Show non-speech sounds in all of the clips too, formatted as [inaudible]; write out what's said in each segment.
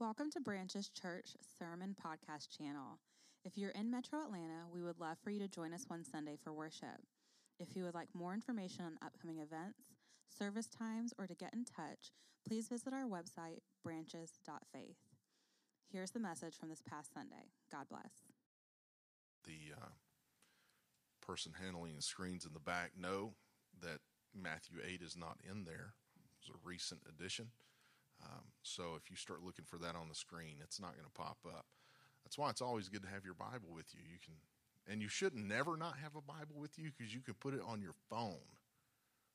Welcome to Branches Church Sermon Podcast channel. If you're in Metro Atlanta, we would love for you to join us one Sunday for worship. If you would like more information on upcoming events, service times, or to get in touch, please visit our website, branches.faith. Here's the message from this past Sunday. God bless. the uh, person handling the screens in the back know that Matthew 8 is not in there. It's a recent addition. Um, so if you start looking for that on the screen, it's not going to pop up. That's why it's always good to have your Bible with you. You can, and you should never not have a Bible with you because you can put it on your phone.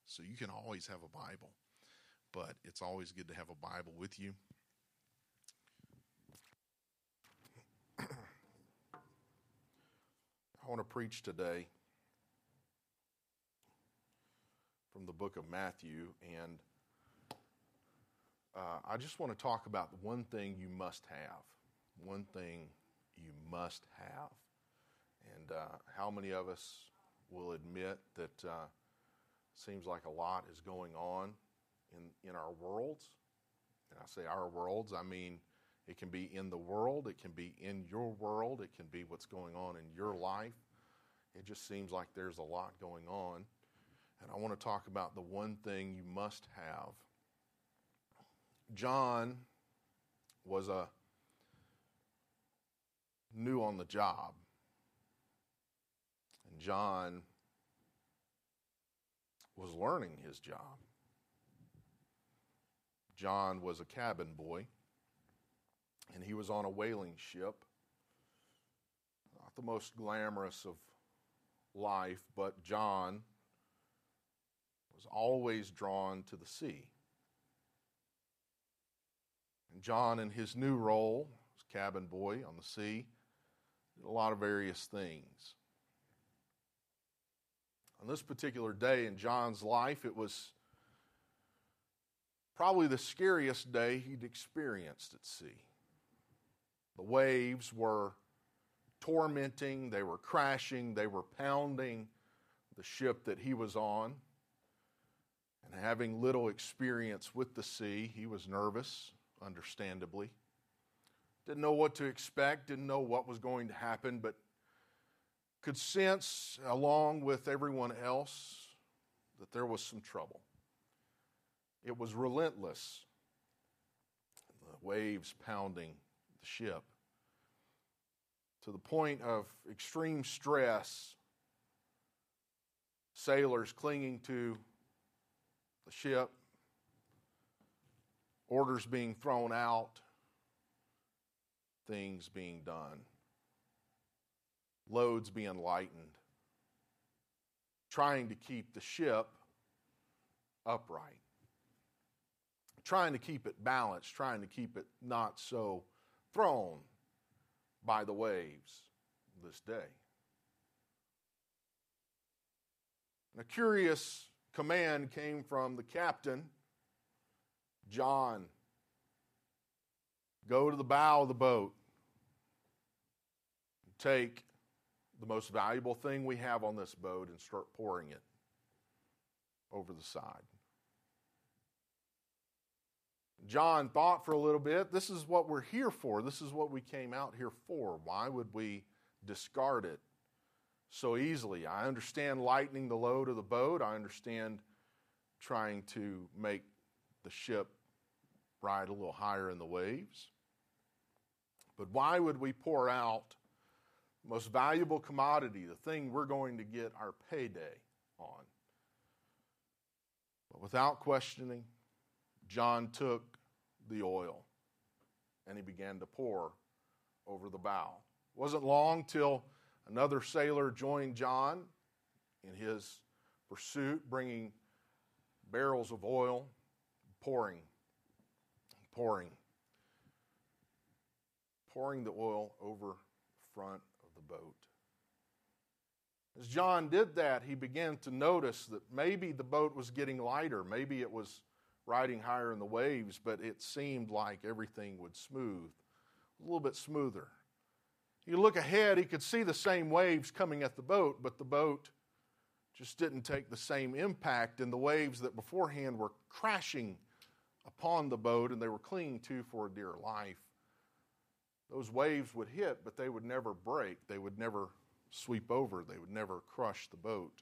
So you can always have a Bible. But it's always good to have a Bible with you. [coughs] I want to preach today from the book of Matthew, and uh, I just want to talk about the one thing you must have. One thing you must have. And uh, how many of us will admit that uh, seems like a lot is going on in, in our worlds? And I say our worlds, I mean it can be in the world, it can be in your world, it can be what's going on in your life. It just seems like there's a lot going on. And I want to talk about the one thing you must have. John was a new on the job. And John was learning his job. John was a cabin boy and he was on a whaling ship. Not the most glamorous of life, but John was always drawn to the sea. And John, in his new role as cabin boy on the sea, did a lot of various things. On this particular day in John's life, it was probably the scariest day he'd experienced at sea. The waves were tormenting, they were crashing, they were pounding the ship that he was on. And having little experience with the sea, he was nervous, understandably. Didn't know what to expect, didn't know what was going to happen, but could sense, along with everyone else, that there was some trouble. It was relentless, the waves pounding the ship to the point of extreme stress, sailors clinging to the ship, orders being thrown out, things being done, loads being lightened, trying to keep the ship upright, trying to keep it balanced, trying to keep it not so thrown by the waves this day. And a curious command came from the captain, John. Go to the bow of the boat. Take the most valuable thing we have on this boat and start pouring it over the side. John thought for a little bit this is what we're here for. This is what we came out here for. Why would we discard it so easily? I understand lightening the load of the boat, I understand trying to make the ship ride a little higher in the waves. But why would we pour out the most valuable commodity, the thing we're going to get our payday on? But without questioning, John took the oil and he began to pour over the bow. It wasn't long till another sailor joined John in his pursuit, bringing barrels of oil, pouring, pouring, pouring the oil over front of the boat. As John did that, he began to notice that maybe the boat was getting lighter, maybe it was riding higher in the waves, but it seemed like everything would smooth, a little bit smoother. You look ahead, he could see the same waves coming at the boat, but the boat just didn't take the same impact, and the waves that beforehand were crashing upon the boat and they were clinging to for dear life those waves would hit, but they would never break. They would never sweep over. They would never crush the boat.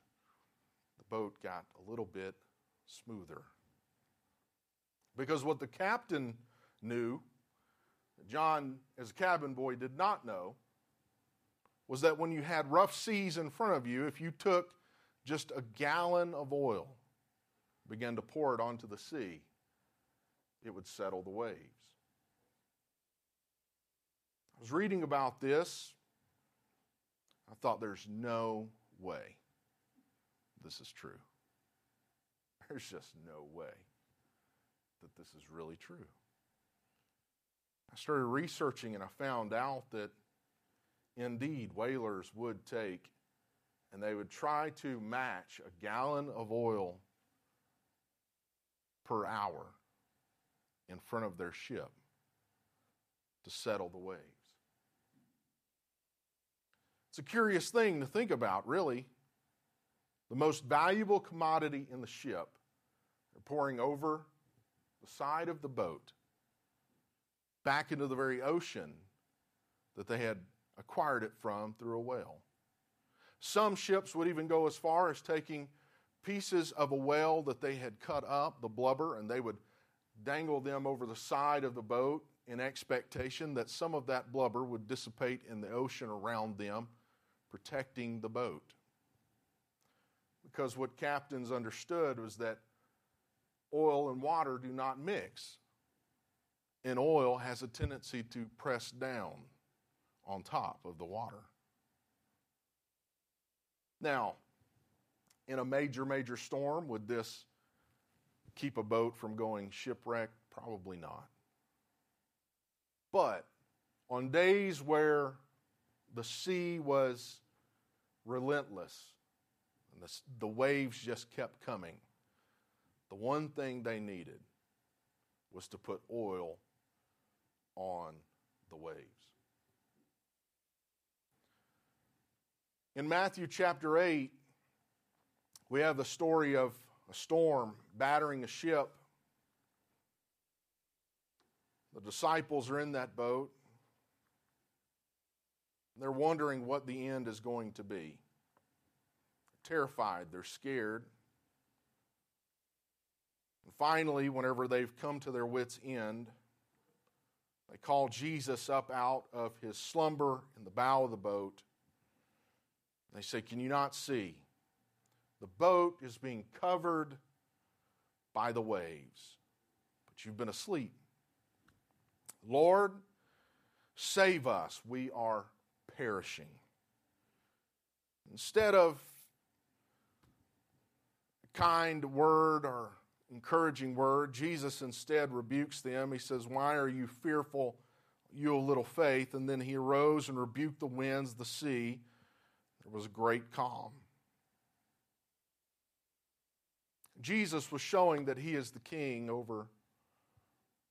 The boat got a little bit smoother. Because what the captain knew, John, as a cabin boy, did not know, was that when you had rough seas in front of you, if you took just a gallon of oil, began to pour it onto the sea, it would settle the waves. I was reading about this. I thought there's no way this is true. [laughs] There's just no way that this is really true. I started researching and I found out that indeed whalers would take and they would try to match a gallon of oil per hour in front of their ship to settle the waves. It's a curious thing to think about, really. The most valuable commodity in the ship, they're pouring over the side of the boat back into the very ocean that they had acquired it from through a whale. Some ships would even go as far as taking pieces of a whale that they had cut up, the blubber, and they would dangle them over the side of the boat in expectation that some of that blubber would dissipate in the ocean around them, protecting the boat. Because what captains understood was that oil and water do not mix, and oil has a tendency to press down on top of the water. Now, in a major, major storm, would this keep a boat from going shipwrecked? Probably not. But on days where the sea was relentless and the, the waves just kept coming, the one thing they needed was to put oil on the waves. In Matthew chapter 8, we have the story of a storm battering a ship. The disciples are in that boat. They're wondering what the end is going to be. They're terrified, they're scared. And finally, whenever they've come to their wits' end, they call Jesus up out of his slumber in the bow of the boat. They say, Can you not see? The boat is being covered by the waves, but you've been asleep. Lord, save us. We are perishing. Instead of a kind word or encouraging word, Jesus instead rebukes them. He says, Why are you fearful, you little faith? And then he arose and rebuked the winds, the sea there was a great calm. Jesus was showing that he is the king over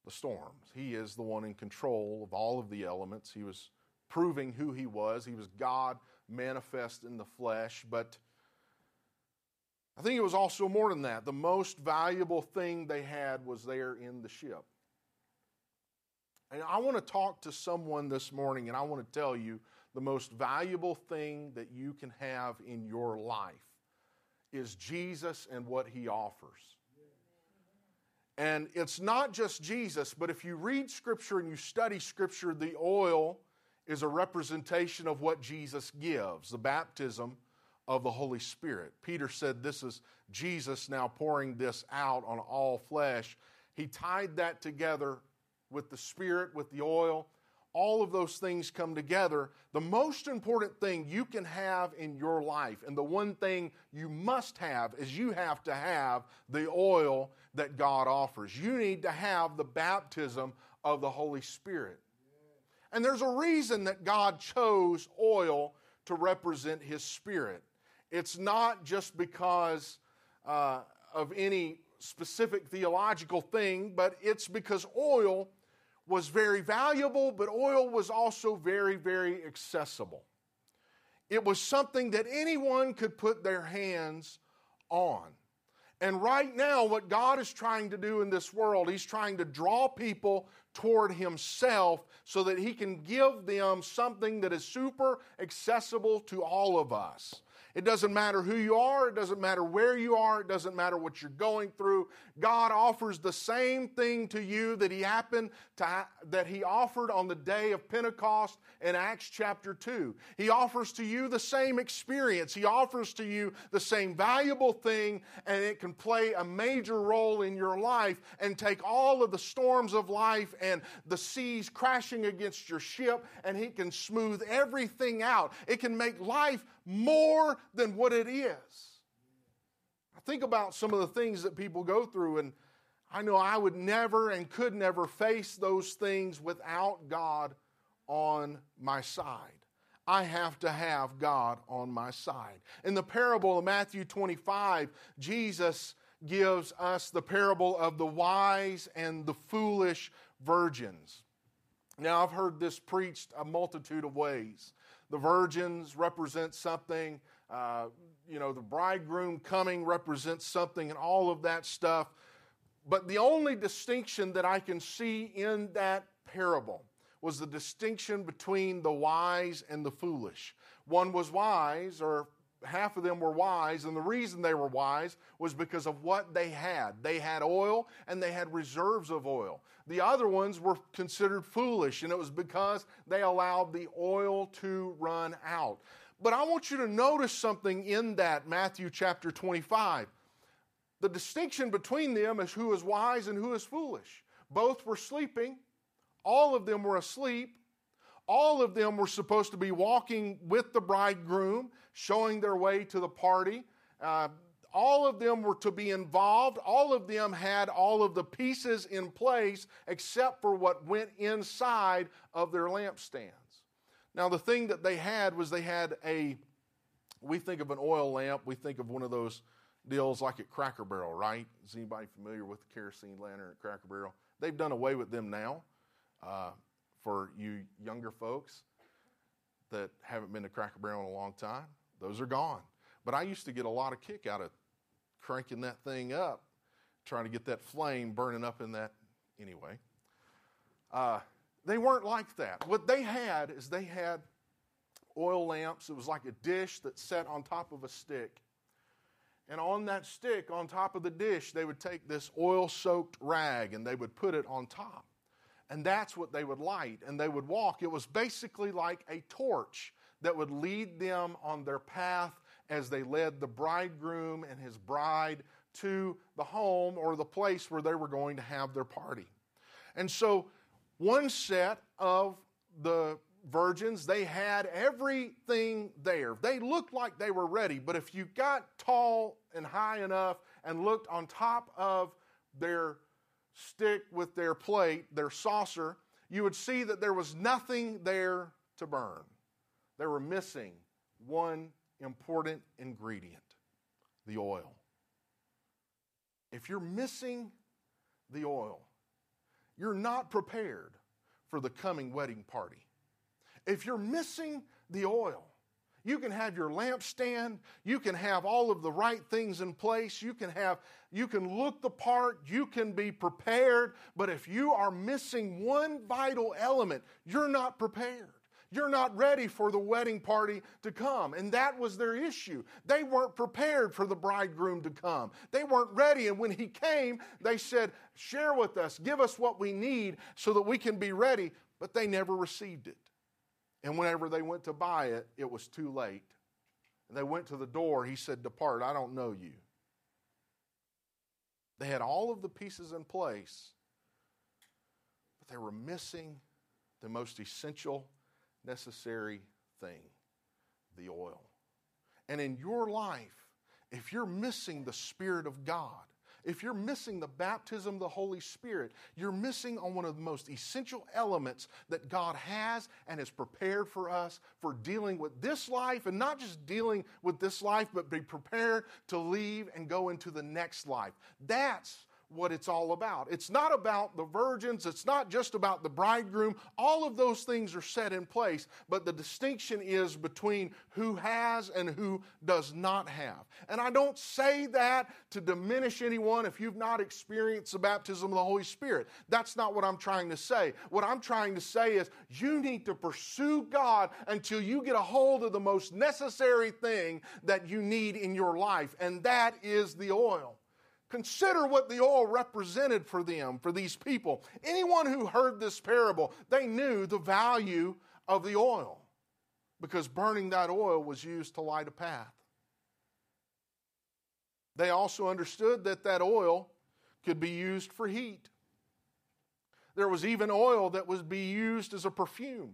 the storms. He is the one in control of all of the elements. He was proving who he was. He was God manifest in the flesh. But I think it was also more than that. The most valuable thing they had was there in the ship. And I want to talk to someone this morning and I want to tell you the most valuable thing that you can have in your life is Jesus and what he offers. And it's not just Jesus, but if you read Scripture and you study Scripture, the oil is a representation of what Jesus gives the baptism of the Holy Spirit. Peter said, This is Jesus now pouring this out on all flesh. He tied that together with the Spirit, with the oil, all of those things come together, the most important thing you can have in your life, and the one thing you must have, is you have to have the oil that God offers. You need to have the baptism of the Holy Spirit. And there's a reason that God chose oil to represent His Spirit. It's not just because uh, of any specific theological thing, but it's because oil was very valuable, but oil was also very, very accessible. It was something that anyone could put their hands on. And right now, what God is trying to do in this world, He's trying to draw people toward Himself so that He can give them something that is super accessible to all of us. It doesn't matter who you are, it doesn't matter where you are, it doesn't matter what you're going through. God offers the same thing to you that he happened to that he offered on the day of Pentecost in Acts chapter 2. He offers to you the same experience. He offers to you the same valuable thing and it can play a major role in your life and take all of the storms of life and the seas crashing against your ship and he can smooth everything out. It can make life more than what it is. I think about some of the things that people go through, and I know I would never and could never face those things without God on my side. I have to have God on my side. In the parable of Matthew 25, Jesus gives us the parable of the wise and the foolish virgins. Now, I've heard this preached a multitude of ways. The virgins represent something. Uh, you know, the bridegroom coming represents something, and all of that stuff. But the only distinction that I can see in that parable was the distinction between the wise and the foolish. One was wise, or half of them were wise, and the reason they were wise was because of what they had. They had oil and they had reserves of oil. The other ones were considered foolish, and it was because they allowed the oil to run out. But I want you to notice something in that Matthew chapter 25. The distinction between them is who is wise and who is foolish. Both were sleeping, all of them were asleep. All of them were supposed to be walking with the bridegroom, showing their way to the party. Uh, all of them were to be involved. All of them had all of the pieces in place except for what went inside of their lampstands. Now, the thing that they had was they had a, we think of an oil lamp, we think of one of those deals like at Cracker Barrel, right? Is anybody familiar with the kerosene lantern at Cracker Barrel? They've done away with them now uh, for you younger folks that haven't been to Cracker Barrel in a long time. Those are gone. But I used to get a lot of kick out of cranking that thing up, trying to get that flame burning up in that anyway. Uh, they weren't like that. What they had is they had oil lamps. It was like a dish that sat on top of a stick. And on that stick, on top of the dish, they would take this oil soaked rag and they would put it on top. And that's what they would light. And they would walk. It was basically like a torch that would lead them on their path as they led the bridegroom and his bride to the home or the place where they were going to have their party. And so, one set of the virgins, they had everything there. They looked like they were ready, but if you got tall and high enough and looked on top of their stick with their plate, their saucer, you would see that there was nothing there to burn. They were missing one important ingredient the oil. If you're missing the oil, you're not prepared for the coming wedding party. If you're missing the oil, you can have your lampstand, you can have all of the right things in place, you can have you can look the part, you can be prepared, but if you are missing one vital element, you're not prepared. You're not ready for the wedding party to come. And that was their issue. They weren't prepared for the bridegroom to come. They weren't ready. And when he came, they said, Share with us, give us what we need so that we can be ready. But they never received it. And whenever they went to buy it, it was too late. And they went to the door. He said, Depart, I don't know you. They had all of the pieces in place, but they were missing the most essential necessary thing the oil. And in your life, if you're missing the Spirit of God, if you're missing the baptism of the Holy Spirit, you're missing on one of the most essential elements that God has and has prepared for us for dealing with this life and not just dealing with this life, but be prepared to leave and go into the next life. That's what it's all about. It's not about the virgins, it's not just about the bridegroom. All of those things are set in place, but the distinction is between who has and who does not have. And I don't say that to diminish anyone if you've not experienced the baptism of the Holy Spirit. That's not what I'm trying to say. What I'm trying to say is you need to pursue God until you get a hold of the most necessary thing that you need in your life, and that is the oil. Consider what the oil represented for them, for these people. Anyone who heard this parable, they knew the value of the oil because burning that oil was used to light a path. They also understood that that oil could be used for heat. There was even oil that would be used as a perfume.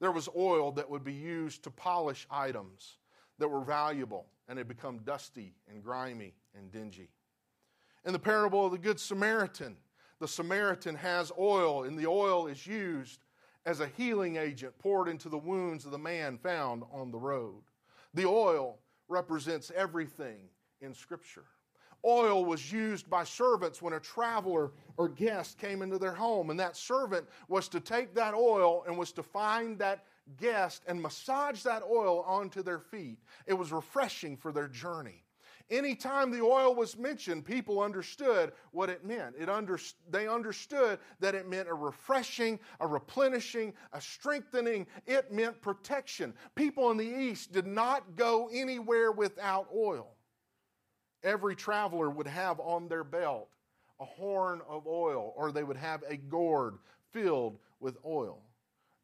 There was oil that would be used to polish items that were valuable and had become dusty and grimy and dingy. In the parable of the Good Samaritan, the Samaritan has oil, and the oil is used as a healing agent poured into the wounds of the man found on the road. The oil represents everything in Scripture. Oil was used by servants when a traveler or guest came into their home, and that servant was to take that oil and was to find that guest and massage that oil onto their feet. It was refreshing for their journey. Anytime the oil was mentioned, people understood what it meant. It under, they understood that it meant a refreshing, a replenishing, a strengthening. It meant protection. People in the East did not go anywhere without oil. Every traveler would have on their belt a horn of oil, or they would have a gourd filled with oil.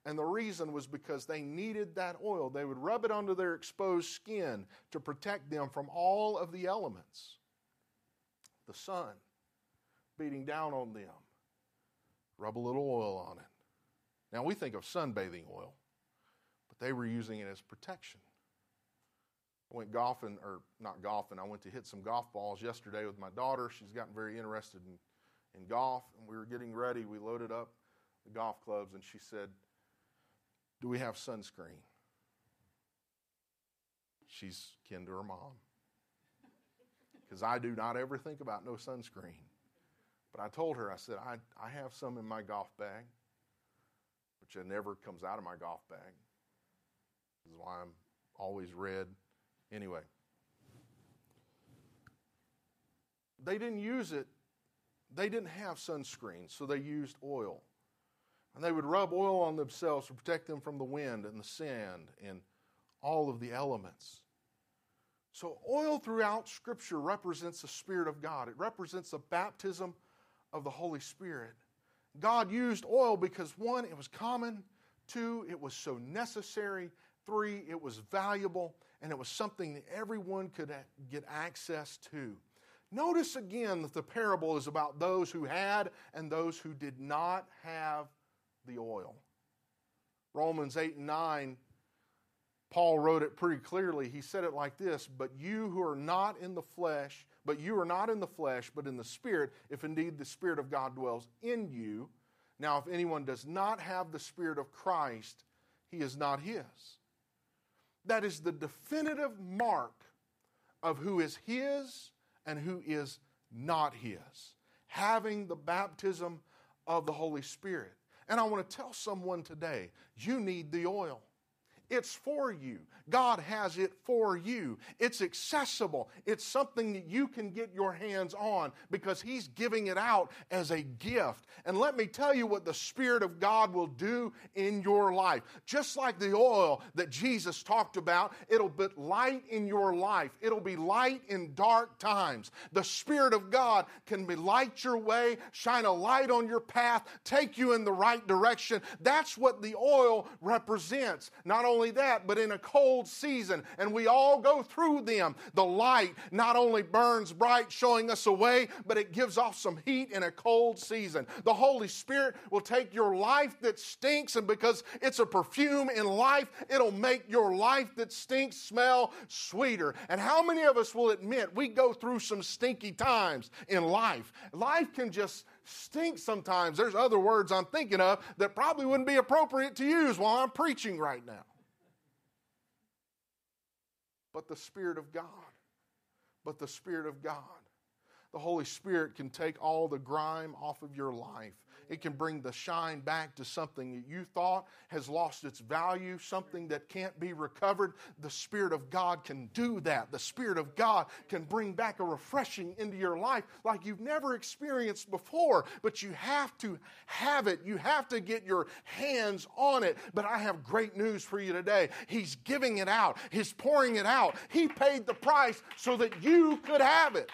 And the reason was because they needed that oil. They would rub it onto their exposed skin to protect them from all of the elements. The sun beating down on them. Rub a little oil on it. Now we think of sunbathing oil, but they were using it as protection. I went golfing, or not golfing, I went to hit some golf balls yesterday with my daughter. She's gotten very interested in, in golf, and we were getting ready. We loaded up the golf clubs, and she said, do we have sunscreen? She's kin to her mom. Because I do not ever think about no sunscreen. But I told her, I said, I, I have some in my golf bag, which it never comes out of my golf bag. This is why I'm always red. Anyway, they didn't use it, they didn't have sunscreen, so they used oil. And they would rub oil on themselves to protect them from the wind and the sand and all of the elements. So, oil throughout Scripture represents the Spirit of God, it represents the baptism of the Holy Spirit. God used oil because one, it was common, two, it was so necessary, three, it was valuable, and it was something that everyone could get access to. Notice again that the parable is about those who had and those who did not have the oil. Romans 8 and 9, Paul wrote it pretty clearly. He said it like this But you who are not in the flesh, but you are not in the flesh, but in the Spirit, if indeed the Spirit of God dwells in you. Now, if anyone does not have the Spirit of Christ, he is not his. That is the definitive mark of who is his and who is not his. Having the baptism of the Holy Spirit. And I want to tell someone today you need the oil. It's for you. God has it for you. It's accessible. It's something that you can get your hands on because He's giving it out as a gift. And let me tell you what the Spirit of God will do in your life. Just like the oil that Jesus talked about, it'll be light in your life, it'll be light in dark times. The Spirit of God can be light your way, shine a light on your path, take you in the right direction. That's what the oil represents. Not only that, but in a cold cold season, and we all go through them. The light not only burns bright, showing us a way, but it gives off some heat in a cold season. The Holy Spirit will take your life that stinks, and because it's a perfume in life, it'll make your life that stinks smell sweeter. And how many of us will admit we go through some stinky times in life? Life can just stink sometimes. There's other words I'm thinking of that probably wouldn't be appropriate to use while I'm preaching right now but the Spirit of God. But the Spirit of God. The Holy Spirit can take all the grime off of your life. It can bring the shine back to something that you thought has lost its value, something that can't be recovered. The Spirit of God can do that. The Spirit of God can bring back a refreshing into your life like you've never experienced before. But you have to have it. You have to get your hands on it. But I have great news for you today. He's giving it out, He's pouring it out. He paid the price so that you could have it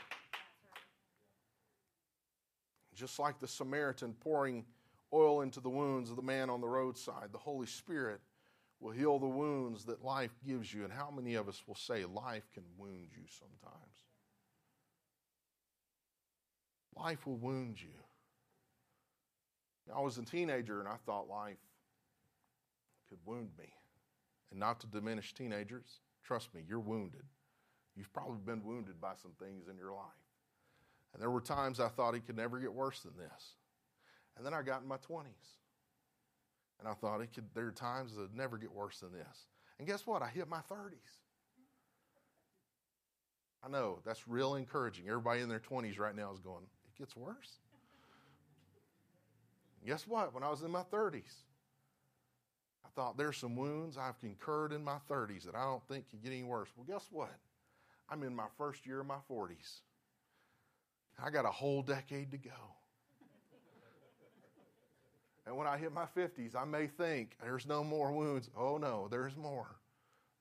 just like the Samaritan pouring oil into the wounds of the man on the roadside, the Holy Spirit will heal the wounds that life gives you. And how many of us will say life can wound you sometimes? Life will wound you. I was a teenager and I thought life could wound me. And not to diminish teenagers, trust me, you're wounded. You've probably been wounded by some things in your life. And there were times I thought he could never get worse than this. And then I got in my 20s. And I thought it could, there are times that never get worse than this. And guess what? I hit my 30s. I know, that's real encouraging. Everybody in their 20s right now is going, it gets worse. guess what? When I was in my 30s, I thought there's some wounds I've incurred in my 30s that I don't think could get any worse. Well, guess what? I'm in my first year of my 40s. I got a whole decade to go. And when I hit my 50s, I may think there's no more wounds. Oh no, there's more.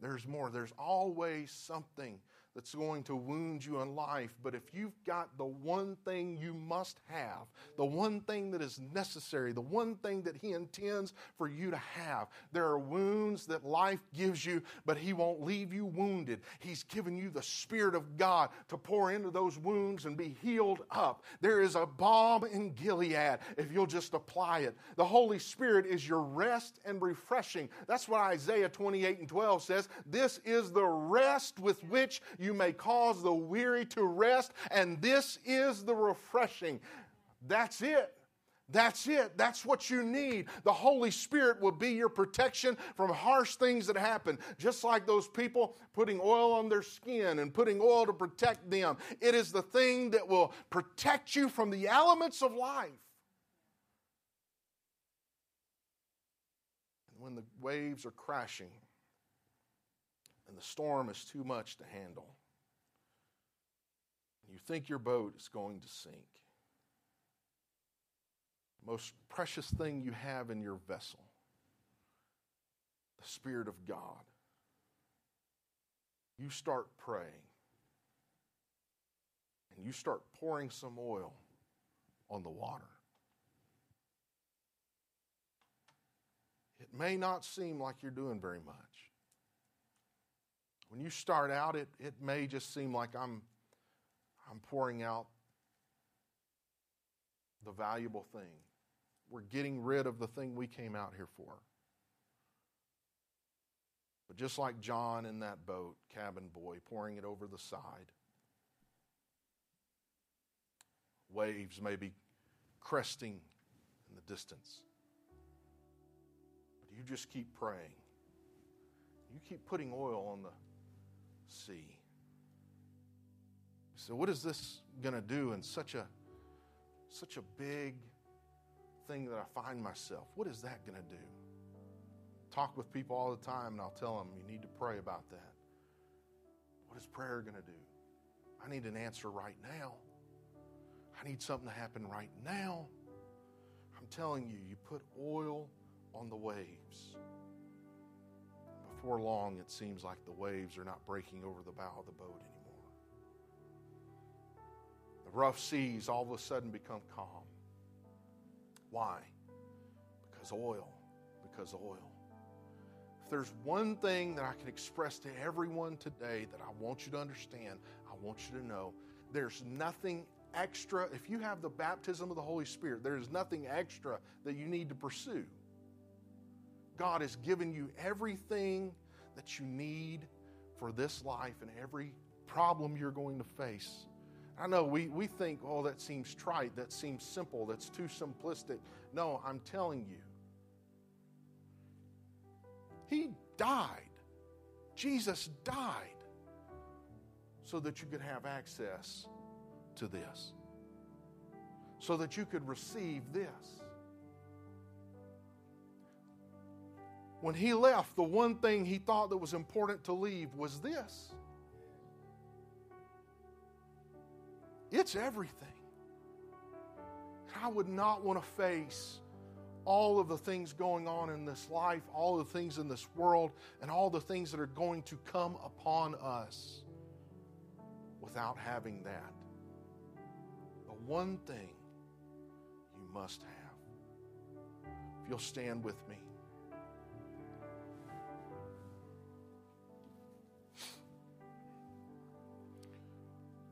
There's more. There's always something that's going to wound you in life. But if you've got the one thing you must have, the one thing that is necessary, the one thing that He intends for you to have, there are wounds that life gives you, but He won't leave you wounded. He's given you the Spirit of God to pour into those wounds and be healed up. There is a balm in Gilead if you'll just apply it. The Holy Spirit is your rest and refreshing. That's what Isaiah 28 and 12 says. This is the rest with which you may cause the weary to rest, and this is the refreshing. That's it. That's it. That's what you need. The Holy Spirit will be your protection from harsh things that happen. Just like those people putting oil on their skin and putting oil to protect them. It is the thing that will protect you from the elements of life. When the waves are crashing and the storm is too much to handle, you think your boat is going to sink. Most precious thing you have in your vessel, the Spirit of God. You start praying and you start pouring some oil on the water. It may not seem like you're doing very much. When you start out, it, it may just seem like I'm I'm pouring out the valuable thing. We're getting rid of the thing we came out here for. But just like John in that boat, cabin boy, pouring it over the side, waves may be cresting in the distance. But you just keep praying. You keep putting oil on the sea. So, what is this going to do in such a such a big thing that I find myself? What is that going to do? Talk with people all the time, and I'll tell them you need to pray about that. What is prayer going to do? I need an answer right now. I need something to happen right now. I'm telling you, you put oil on the waves. Before long, it seems like the waves are not breaking over the bow of the boat anymore The rough seas all of a sudden become calm. Why? Because oil. Because oil. If there's one thing that I can express to everyone today that I want you to understand, I want you to know there's nothing extra. If you have the baptism of the Holy Spirit, there is nothing extra that you need to pursue. God has given you everything that you need for this life and every problem you're going to face. I know we, we think, oh, that seems trite, that seems simple, that's too simplistic. No, I'm telling you. He died. Jesus died so that you could have access to this so that you could receive this. When he left, the one thing he thought that was important to leave was this it's everything. I would not want to face all of the things going on in this life, all the things in this world, and all the things that are going to come upon us without having that. The one thing you must have. If you'll stand with me.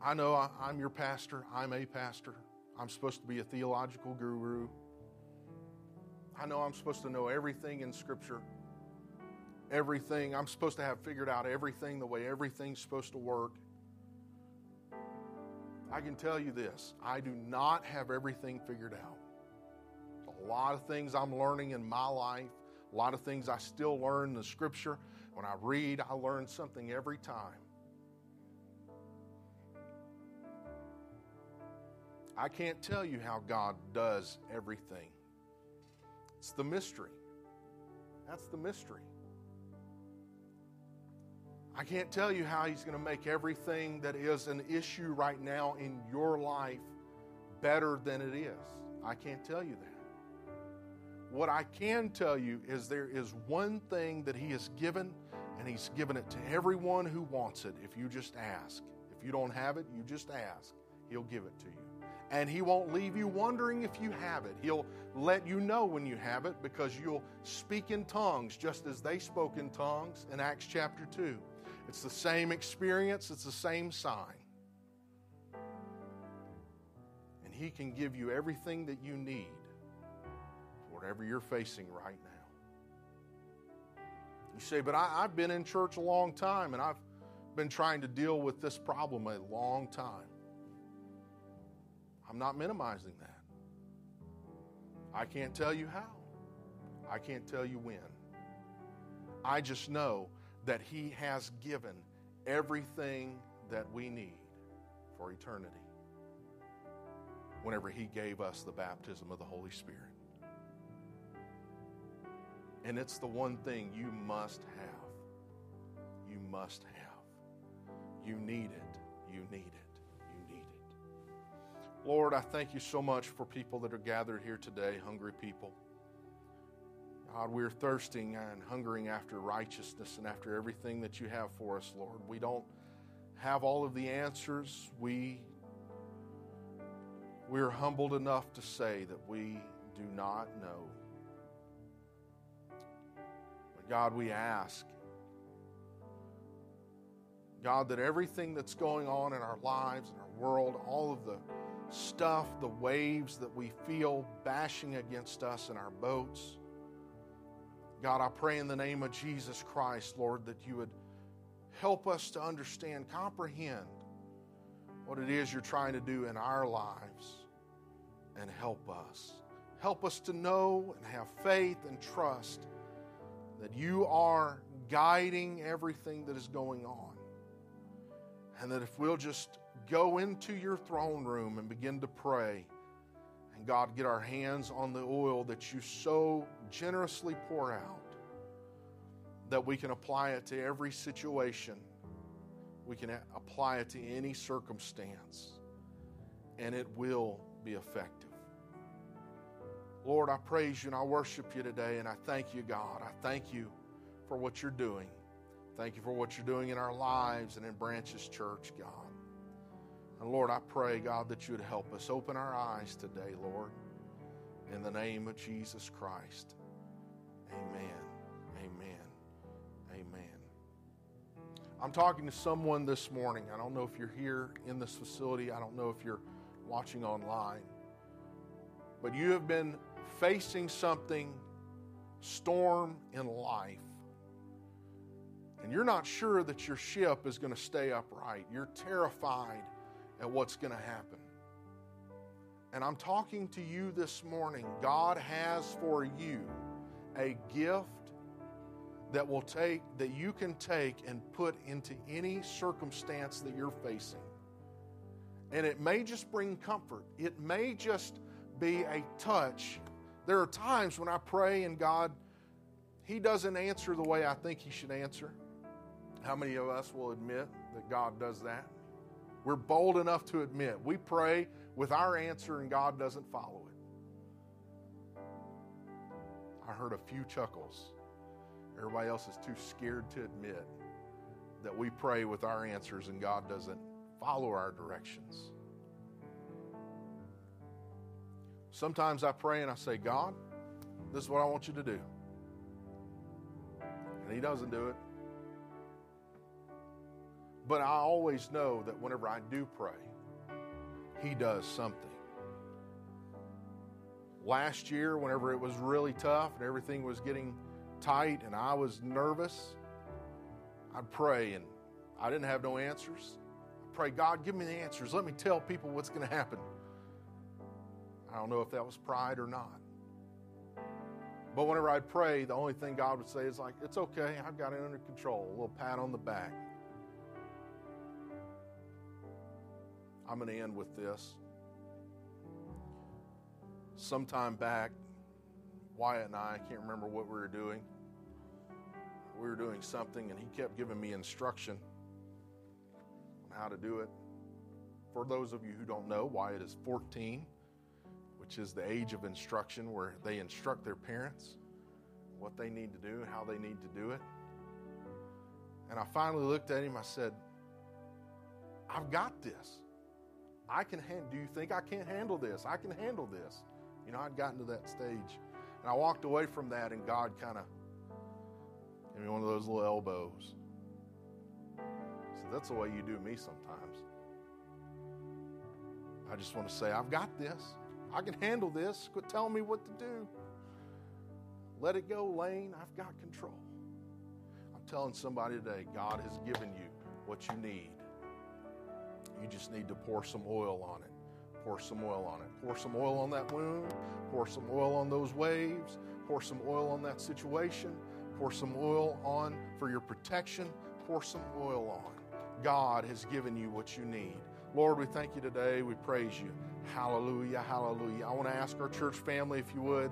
I know I, am your pastor. I'm a pastor. I'm supposed to be a theological guru. I know I'm supposed to know everything in Scripture. Everything. I'm supposed to have figured out everything the way everything's supposed to work. I can tell you this I do not have everything figured out. A lot of things I'm learning in my life, a lot of things I still learn in the Scripture. When I read, I learn something every time. I can't tell you how God does everything. It's the mystery. That's the mystery. I can't tell you how He's going to make everything that is an issue right now in your life better than it is. I can't tell you that. What I can tell you is there is one thing that He has given, and He's given it to everyone who wants it if you just ask. If you don't have it, you just ask. He'll give it to you and He won't leave you wondering if you have it. He'll let you know when you have it because you'll speak in tongues just as they spoke in tongues in Acts chapter 2. It's the same experience, it's the same sign. And He can give you everything that you need for whatever you're facing right now. You say, but I, have been in church a long time and I've been trying to deal with this problem a long time. I'm not minimizing that. I can't tell you how. I can't tell you when. I just know that He has given everything that we need for eternity whenever He gave us the baptism of the Holy Spirit. And it's the one thing you must have. You must have. You need it. You need it. Lord, I thank you so much for people that are gathered here today, hungry people. God, we're thirsting and hungering after righteousness and after everything that you have for us, Lord. We don't have all of the answers. We we're humbled enough to say that we do not know. But God, we ask God that everything that's going on in our lives and our world, all of the stuff, the waves that we feel bashing against us in our boats. God, I pray in the name of Jesus Christ, Lord, that you would help us to understand, comprehend what it is you're trying to do in our lives and help us. Help us to know and have faith and trust that you are guiding everything that is going on. And that if we'll just go into your throne room and begin to pray. And God, get our hands on the oil that you so generously pour out, that we can apply it to every situation. We can apply it to any circumstance, and it will be effective. Lord, I praise you and I worship you today, and I thank you, God. I thank you for what you're doing. Thank you for what you're doing in our lives and in Branches Church, God. And Lord, I pray, God, that you would help us. Open our eyes today, Lord, in the name of Jesus Christ. Amen. Amen. Amen. I'm talking to someone this morning. I don't know if you're here in this facility, I don't know if you're watching online, but you have been facing something, storm in life. And you're not sure that your ship is going to stay upright. You're terrified at what's going to happen. And I'm talking to you this morning. God has for you a gift that will take that you can take and put into any circumstance that you're facing. And it may just bring comfort, it may just be a touch. There are times when I pray and God, He doesn't answer the way I think He should answer. How many of us will admit that God does that? We're bold enough to admit we pray with our answer and God doesn't follow it. I heard a few chuckles. Everybody else is too scared to admit that we pray with our answers and God doesn't follow our directions. Sometimes I pray and I say, God, this is what I want you to do. And He doesn't do it. But I always know that whenever I do pray, He does something. Last year, whenever it was really tough and everything was getting tight and I was nervous, I'd pray and I didn't have no answers. I pray, God, give me the answers. Let me tell people what's going to happen. I don't know if that was pride or not. But whenever I'd pray, the only thing God would say is like, it's okay, I've got it under control. A little pat on the back. I'm going to end with this. Sometime back, Wyatt and I, I can't remember what we were doing. We were doing something, and he kept giving me instruction on how to do it. For those of you who don't know, Wyatt is 14, which is the age of instruction where they instruct their parents what they need to do and how they need to do it. And I finally looked at him. I said, I've got this. I can handle. Do you think I can't handle this? I can handle this. You know, I'd gotten to that stage. And I walked away from that, and God kind of gave me one of those little elbows. So that's the way you do me sometimes. I just want to say, I've got this. I can handle this. Quit telling me what to do. Let it go, Lane. I've got control. I'm telling somebody today, God has given you what you need. You just need to pour some oil on it. Pour some oil on it. Pour some oil on that wound. Pour some oil on those waves. Pour some oil on that situation. Pour some oil on for your protection. Pour some oil on. God has given you what you need. Lord, we thank you today. We praise you. Hallelujah, hallelujah. I want to ask our church family, if you would,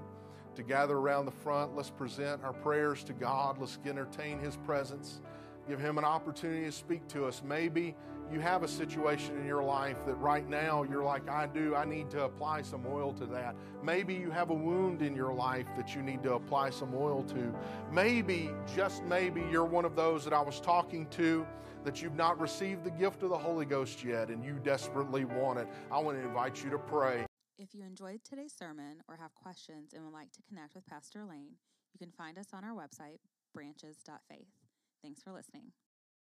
to gather around the front. Let's present our prayers to God. Let's entertain His presence. Give Him an opportunity to speak to us. Maybe you have a situation in your life that right now you're like, I do, I need to apply some oil to that. Maybe you have a wound in your life that you need to apply some oil to. Maybe, just maybe, you're one of those that I was talking to that you've not received the gift of the Holy Ghost yet and you desperately want it. I want to invite you to pray. If you enjoyed today's sermon or have questions and would like to connect with Pastor Lane, you can find us on our website, branches.faith. Thanks for listening.